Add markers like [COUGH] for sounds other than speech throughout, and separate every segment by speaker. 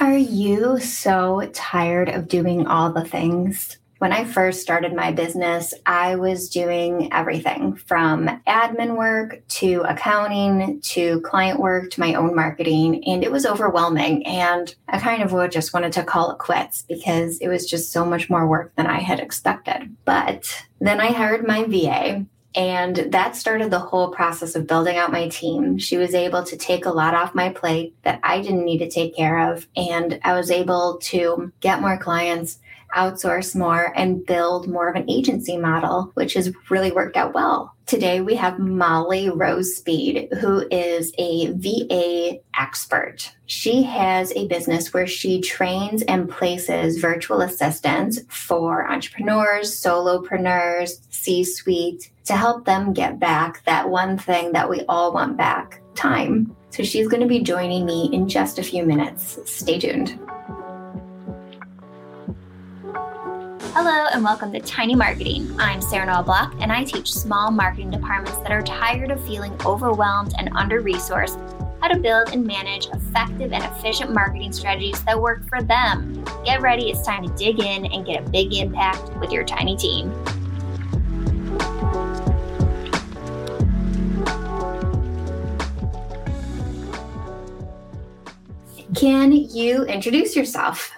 Speaker 1: Are you so tired of doing all the things? When I first started my business, I was doing everything from admin work to accounting to client work to my own marketing. And it was overwhelming. And I kind of just wanted to call it quits because it was just so much more work than I had expected. But then I hired my VA and that started the whole process of building out my team. She was able to take a lot off my plate that I didn't need to take care of. And I was able to get more clients, outsource more, and build more of an agency model, which has really worked out well. Today, we have Molly Rose Speed, who is a VA expert. She has a business where she trains and places virtual assistants for entrepreneurs, solopreneurs, C suite to help them get back that one thing that we all want back time. So she's going to be joining me in just a few minutes. Stay tuned. Hello and welcome to Tiny Marketing. I'm Sarah Noel Block and I teach small marketing departments that are tired of feeling overwhelmed and under resourced how to build and manage effective and efficient marketing strategies that work for them. Get ready, it's time to dig in and get a big impact with your tiny team. Can you introduce yourself?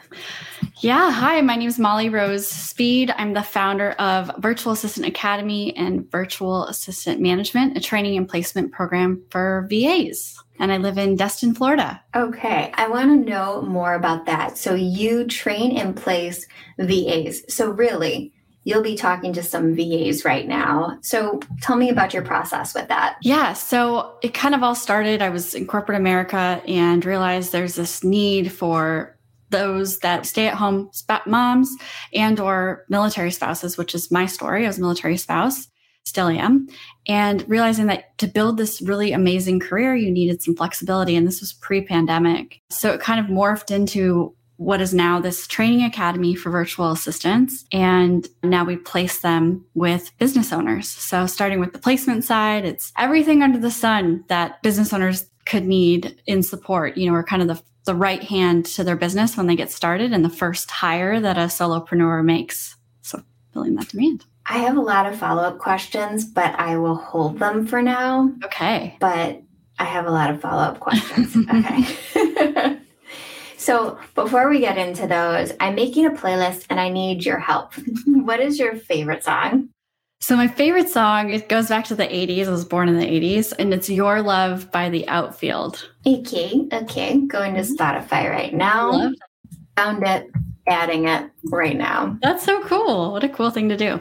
Speaker 2: Yeah, hi, my name is Molly Rose Speed. I'm the founder of Virtual Assistant Academy and Virtual Assistant Management, a training and placement program for VAs. And I live in Destin, Florida.
Speaker 1: Okay, I want to know more about that. So, you train and place VAs. So, really, you'll be talking to some VAs right now. So tell me about your process with that.
Speaker 2: Yeah. So it kind of all started. I was in corporate America and realized there's this need for those that stay at home moms and or military spouses which is my story i was a military spouse still am and realizing that to build this really amazing career you needed some flexibility and this was pre-pandemic so it kind of morphed into what is now this training academy for virtual assistants. And now we place them with business owners. So starting with the placement side, it's everything under the sun that business owners could need in support. You know, we're kind of the, the right hand to their business when they get started and the first hire that a solopreneur makes. So filling that demand.
Speaker 1: I have a lot of follow up questions, but I will hold them for now.
Speaker 2: Okay.
Speaker 1: But I have a lot of follow up questions. [LAUGHS] okay. [LAUGHS] So before we get into those, I'm making a playlist and I need your help. [LAUGHS] what is your favorite song?
Speaker 2: So my favorite song, it goes back to the 80s. I was born in the 80s, and it's Your Love by the Outfield.
Speaker 1: Okay, okay. Going to mm-hmm. Spotify right now. Found it, adding it right now.
Speaker 2: That's so cool. What a cool thing to do.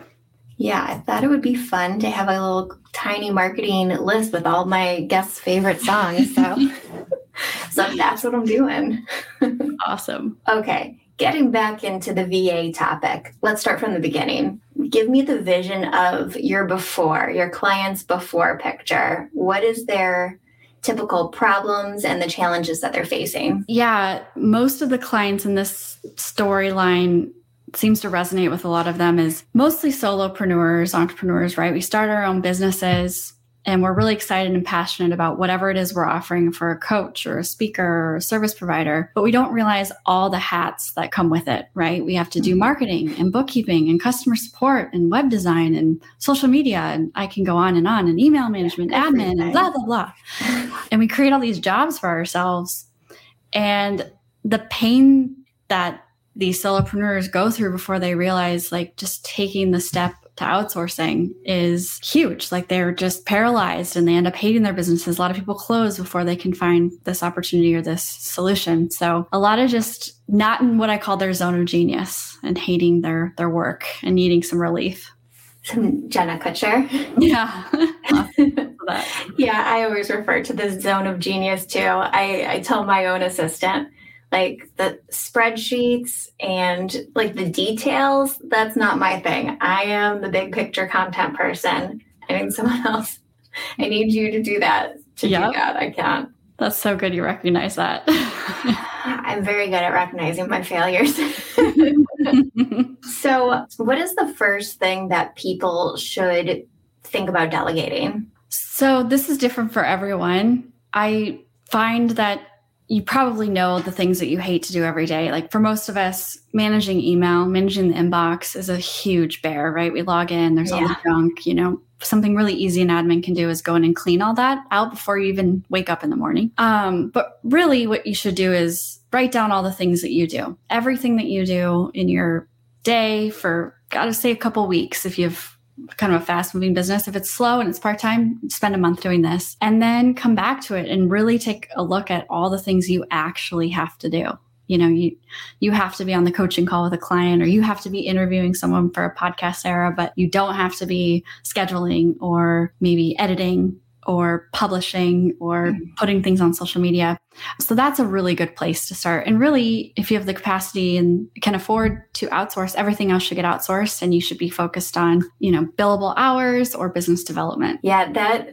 Speaker 1: Yeah, I thought it would be fun to have a little tiny marketing list with all my guests' favorite songs. So [LAUGHS] [LAUGHS] so that's what I'm doing. [LAUGHS]
Speaker 2: awesome.
Speaker 1: Okay. Getting back into the VA topic, let's start from the beginning. Give me the vision of your before, your client's before picture. What is their typical problems and the challenges that they're facing?
Speaker 2: Yeah, most of the clients in this storyline seems to resonate with a lot of them is mostly solopreneurs, entrepreneurs, right? We start our own businesses and we're really excited and passionate about whatever it is we're offering for a coach or a speaker or a service provider but we don't realize all the hats that come with it right? We have to do mm-hmm. marketing and bookkeeping and customer support and web design and social media and i can go on and on and email management admin and blah blah blah. And we create all these jobs for ourselves. And the pain that these solopreneurs go through before they realize like just taking the step to outsourcing is huge. Like they're just paralyzed and they end up hating their businesses. A lot of people close before they can find this opportunity or this solution. So a lot of just not in what I call their zone of genius and hating their their work and needing some relief.
Speaker 1: Some Jenna Kutcher.
Speaker 2: Yeah. [LAUGHS] [LAUGHS]
Speaker 1: yeah, I always refer to this zone of genius too. I, I tell my own assistant, like the spreadsheets and like the details that's not my thing. I am the big picture content person. I need someone [LAUGHS] else. I need you to do that to yep. do that. I can't.
Speaker 2: That's so good you recognize that. [SIGHS]
Speaker 1: I'm very good at recognizing my failures. [LAUGHS] [LAUGHS] So what is the first thing that people should think about delegating?
Speaker 2: So this is different for everyone. I find that you probably know the things that you hate to do every day. Like for most of us, managing email, managing the inbox is a huge bear, right? We log in, there's yeah. all the junk, you know. Something really easy an admin can do is go in and clean all that out before you even wake up in the morning. Um, but really, what you should do is write down all the things that you do, everything that you do in your day for, gotta say, a couple weeks if you've kind of a fast moving business. If it's slow and it's part time, spend a month doing this and then come back to it and really take a look at all the things you actually have to do. You know, you you have to be on the coaching call with a client or you have to be interviewing someone for a podcast era, but you don't have to be scheduling or maybe editing or publishing or mm-hmm. putting things on social media. So that's a really good place to start. And really, if you have the capacity and can afford to outsource, everything else should get outsourced and you should be focused on, you know, billable hours or business development.
Speaker 1: Yeah, that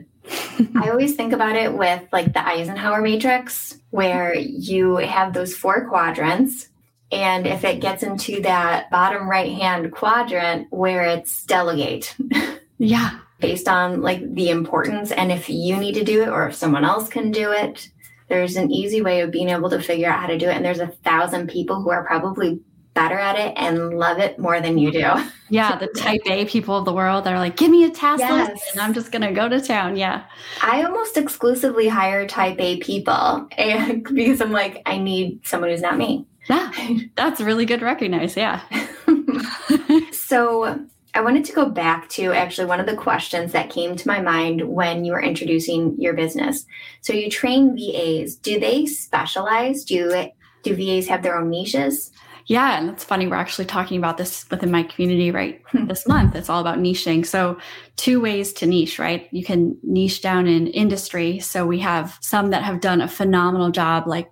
Speaker 1: I [LAUGHS] always think about it with like the Eisenhower matrix, where you have those four quadrants. And if it gets into that bottom right hand quadrant where it's delegate. [LAUGHS]
Speaker 2: Yeah
Speaker 1: based on like the importance and if you need to do it or if someone else can do it there's an easy way of being able to figure out how to do it and there's a thousand people who are probably better at it and love it more than you do. [LAUGHS]
Speaker 2: Yeah the type a people of the world are like give me a task yes. list and i'm just going to go to town. Yeah.
Speaker 1: I almost exclusively hire type a people [LAUGHS] and because i'm like i need someone who's not me.
Speaker 2: Yeah that's really good recognize yeah. [LAUGHS]
Speaker 1: So I wanted to go back to actually one of the questions that came to my mind when you were introducing your business. So you train VAs. Do they specialize? Do do VAs have their own niches?
Speaker 2: Yeah, and it's funny. We're actually talking about this within my community right hmm. this month. It's all about niching. So, two ways to niche, right? You can niche down in industry. So, we have some that have done a phenomenal job, like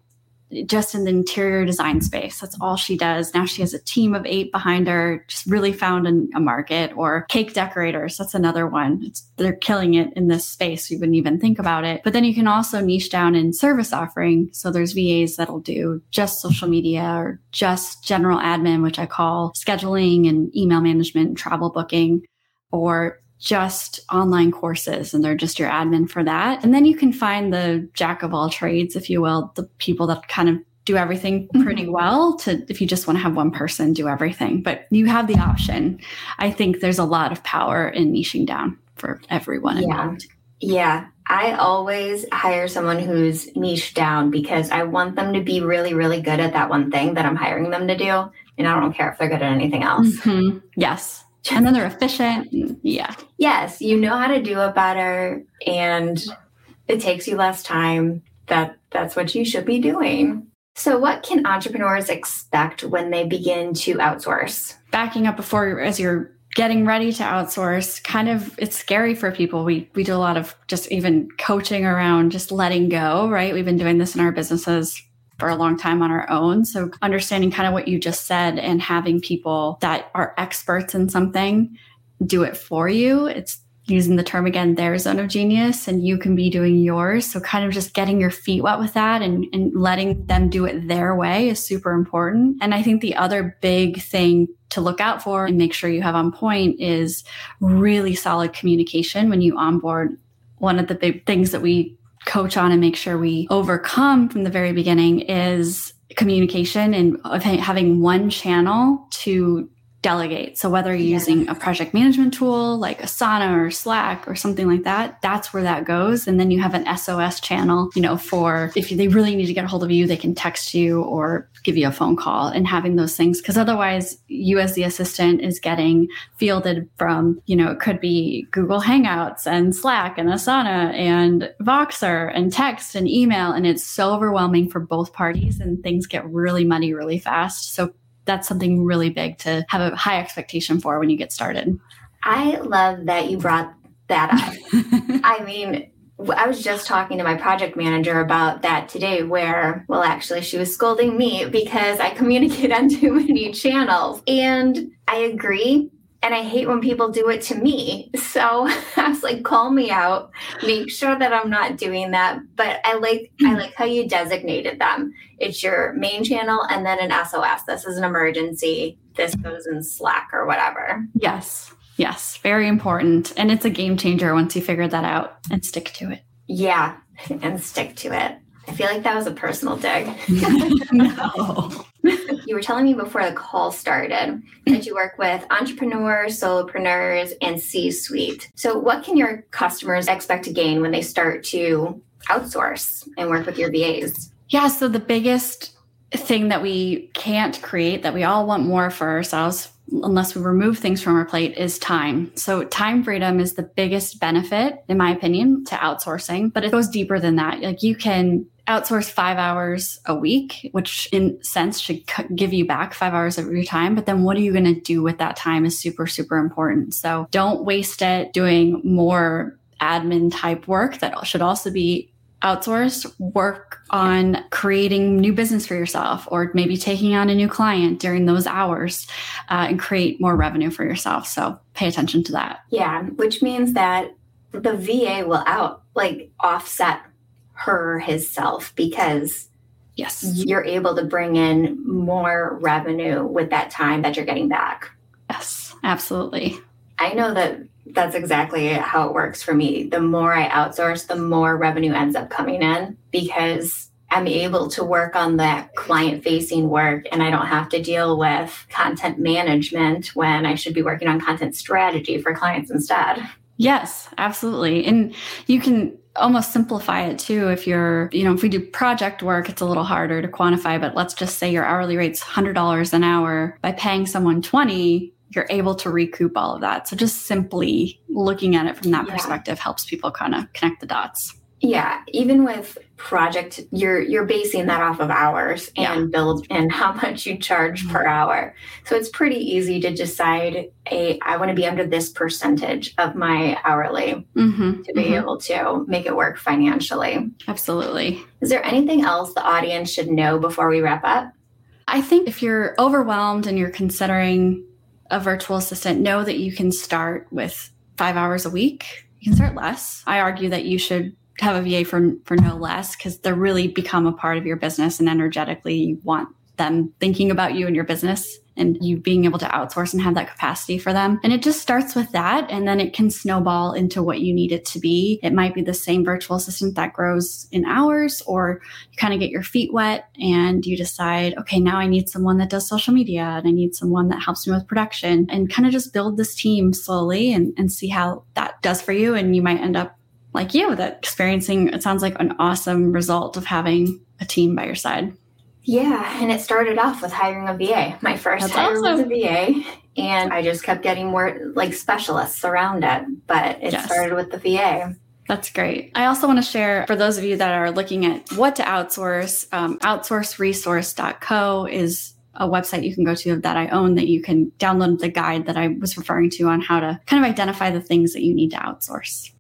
Speaker 2: just in the interior design space. That's all she does. Now she has a team of eight behind her, just really found an, a market or cake decorators. That's another one. It's, they're killing it in this space. You wouldn't even think about it. But then you can also niche down in service offering. So there's VAs that'll do just social media or just general admin, which I call scheduling and email management and travel booking or just online courses and they're just your admin for that. And then you can find the jack of all trades, if you will, the people that kind of do everything pretty mm-hmm. well to if you just want to have one person do everything. But you have the option. I think there's a lot of power in niching down for everyone
Speaker 1: yeah.
Speaker 2: involved.
Speaker 1: Yeah. I always hire someone who's niche down because I want them to be really, really good at that one thing that I'm hiring them to do. And I don't care if they're good at anything else.
Speaker 2: Mm-hmm. Yes and then they're efficient. Yeah.
Speaker 1: Yes, you know how to do it better and it takes you less time. That that's what you should be doing. So what can entrepreneurs expect when they begin to outsource?
Speaker 2: Backing up before as you're getting ready to outsource, kind of it's scary for people. We we do a lot of just even coaching around just letting go, right? We've been doing this in our businesses for a long time on our own. So understanding kind of what you just said and having people that are experts in something do it for you. It's using the term again, their zone of genius, and you can be doing yours. So kind of just getting your feet wet with that and, and letting them do it their way is super important. And I think the other big thing to look out for and make sure you have on point is really solid communication when you onboard. One of the big things that we coach on and make sure we overcome from the very beginning is communication and having one channel to delegate. So whether you're using a project management tool like Asana or Slack or something like that, that's where that goes. And then you have an SOS channel, you know, for if they really need to get a hold of you, they can text you or give you a phone call and having those things. Cause otherwise you as the assistant is getting fielded from, you know, it could be Google Hangouts and Slack and Asana and Voxer and text and email. And it's so overwhelming for both parties and things get really muddy really fast. So that's something really big to have a high expectation for when you get started.
Speaker 1: I love that you brought that up. [LAUGHS] I mean, I was just talking to my project manager about that today, where, well, actually, she was scolding me because I communicate [LAUGHS] on too many channels. And I agree. And I hate when people do it to me. So [LAUGHS] I was like, call me out, make sure that I'm not doing that. But I like I hmm. like how you designated them. It's your main channel and then an SOS. This is an emergency. This goes in Slack or whatever.
Speaker 2: Yes. Yes. Very important. And it's a game changer once you figure that out and stick to it.
Speaker 1: Yeah. [LAUGHS] And stick to it. I feel like that was a personal dig. [LAUGHS]
Speaker 2: no.
Speaker 1: You were telling me before the call started that you work with entrepreneurs, solopreneurs, and C suite. So, what can your customers expect to gain when they start to outsource and work with your VAs?
Speaker 2: Yeah, so the biggest thing that we can't create that we all want more for ourselves unless we remove things from our plate is time. So time freedom is the biggest benefit in my opinion to outsourcing, but it goes deeper than that. Like you can outsource 5 hours a week, which in sense should give you back 5 hours of your time, but then what are you going to do with that time is super super important. So don't waste it doing more admin type work that should also be outsourced. work on creating new business for yourself or maybe taking on a new client during those hours uh, and create more revenue for yourself. So pay attention to that.
Speaker 1: Yeah, which means that the VA will out like offset her his self because
Speaker 2: yes
Speaker 1: you're able to bring in more revenue with that time that you're getting back
Speaker 2: yes absolutely
Speaker 1: i know that that's exactly how it works for me. The more I outsource, the more revenue ends up coming in because I'm able to work on that client facing work and I don't have to deal with content management when I should be working on content strategy for clients instead.
Speaker 2: Yes, absolutely. And you can almost simplify it too if you're you know if we do project work it's a little harder to quantify but let's just say your hourly rate's $100 an hour by paying someone 20 you're able to recoup all of that. So just simply looking at it from that yeah. perspective helps people kind of connect the dots.
Speaker 1: Yeah, even with project, you're you're basing that off of hours and yeah. build and how [LAUGHS] much you charge mm-hmm. per hour. So it's pretty easy to decide a I want to be under this percentage of my hourly mm-hmm. to be mm-hmm. able to make it work financially.
Speaker 2: Absolutely.
Speaker 1: Is there anything else the audience should know before we wrap up?
Speaker 2: I think if you're overwhelmed and you're considering a virtual assistant, know that you can start with five hours a week. You can start less. I argue that you should have a VA for for no less because they're really become a part of your business and energetically you want them thinking about you and your business and you being able to outsource and have that capacity for them. And it just starts with that. And then it can snowball into what you need it to be. It might be the same virtual assistant that grows in hours, or you kind of get your feet wet and you decide, okay, now I need someone that does social media and I need someone that helps me with production and kind of just build this team slowly and, and see how that does for you. And you might end up like you that experiencing, it sounds like an awesome result of having a team by your side.
Speaker 1: Yeah, and it started off with hiring a VA. My first That's hire awesome. was a VA, and I just kept getting more like specialists around it. But it yes. started with the VA.
Speaker 2: That's great. I also want to share for those of you that are looking at what to outsource, um, outsourceresource.co is a website you can go to that I own that you can download the guide that I was referring to on how to kind of identify the things that you need to outsource.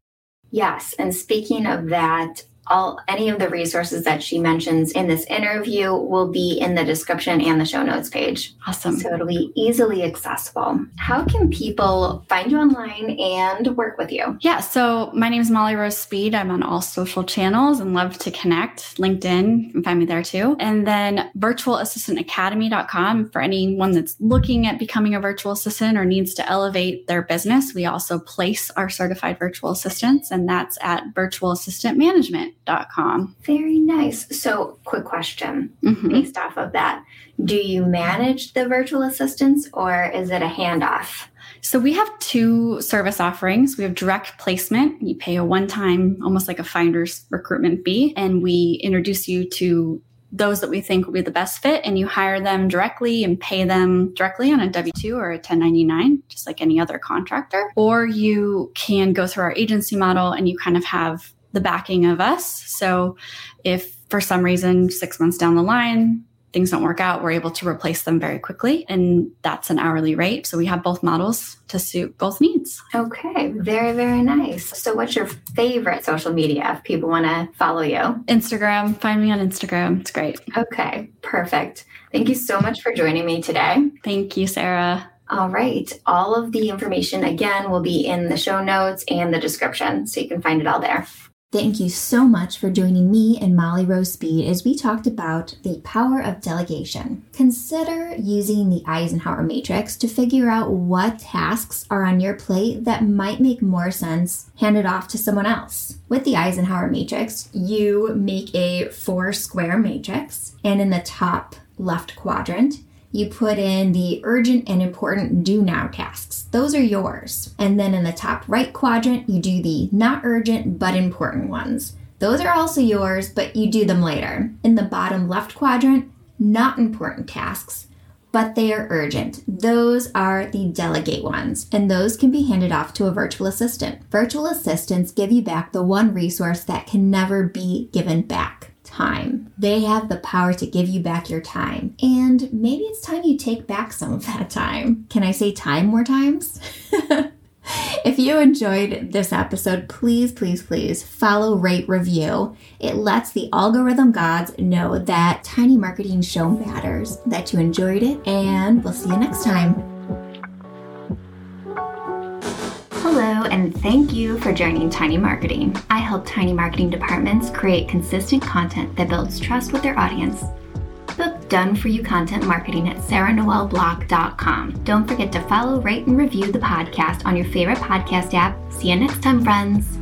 Speaker 1: Yes. And speaking of that, all any of the resources that she mentions in this interview will be in the description and the show notes page.
Speaker 2: Awesome.
Speaker 1: So it'll be easily accessible. How can people find you online and work with you?
Speaker 2: Yeah, so my name is Molly Rose Speed. I'm on all social channels and love to connect. LinkedIn, you can find me there too. And then virtualassistantacademy.com for anyone that's looking at becoming a virtual assistant or needs to elevate their business. We also place our certified virtual assistants, and that's at virtual assistant management com.
Speaker 1: Very nice. So, quick question mm-hmm. based off of that. Do you manage the virtual assistants or is it a handoff?
Speaker 2: So, we have two service offerings. We have direct placement. You pay a one time, almost like a finder's recruitment fee, and we introduce you to those that we think will be the best fit and you hire them directly and pay them directly on a W 2 or a 1099, just like any other contractor. Or you can go through our agency model and you kind of have the backing of us. So if for some reason, six months down the line, things don't work out, we're able to replace them very quickly. And that's an hourly rate. So we have both models to suit both needs.
Speaker 1: Okay, very, very nice. So, what's your favorite social media if people want to follow you?
Speaker 2: Instagram. Find me on Instagram. It's great.
Speaker 1: Okay, perfect. Thank you so much for joining me today.
Speaker 2: Thank you, Sarah.
Speaker 1: All right. All of the information, again, will be in the show notes and the description. So you can find it all there. Thank you so much for joining me and Molly Rose Speed as we talked about the power of delegation. Consider using the Eisenhower matrix to figure out what tasks are on your plate that might make more sense handed off to someone else. With the Eisenhower matrix, you make a four square matrix, and in the top left quadrant, you put in the urgent and important do now tasks. Those are yours. And then in the top right quadrant, you do the not urgent but important ones. Those are also yours, but you do them later. In the bottom left quadrant, not important tasks, but they are urgent. Those are the delegate ones, and those can be handed off to a virtual assistant. Virtual assistants give you back the one resource that can never be given back time. They have the power to give you back your time. And maybe it's time you take back some of that time. Can I say time more times? [LAUGHS] if you enjoyed this episode, please, please, please follow, rate, review. It lets the algorithm gods know that Tiny Marketing Show matters, that you enjoyed it, and we'll see you next time. Hello, and thank you for joining Tiny Marketing. I help tiny marketing departments create consistent content that builds trust with their audience. Book done for you content marketing at sarahnoelblock.com. Don't forget to follow, rate, and review the podcast on your favorite podcast app. See you next time, friends.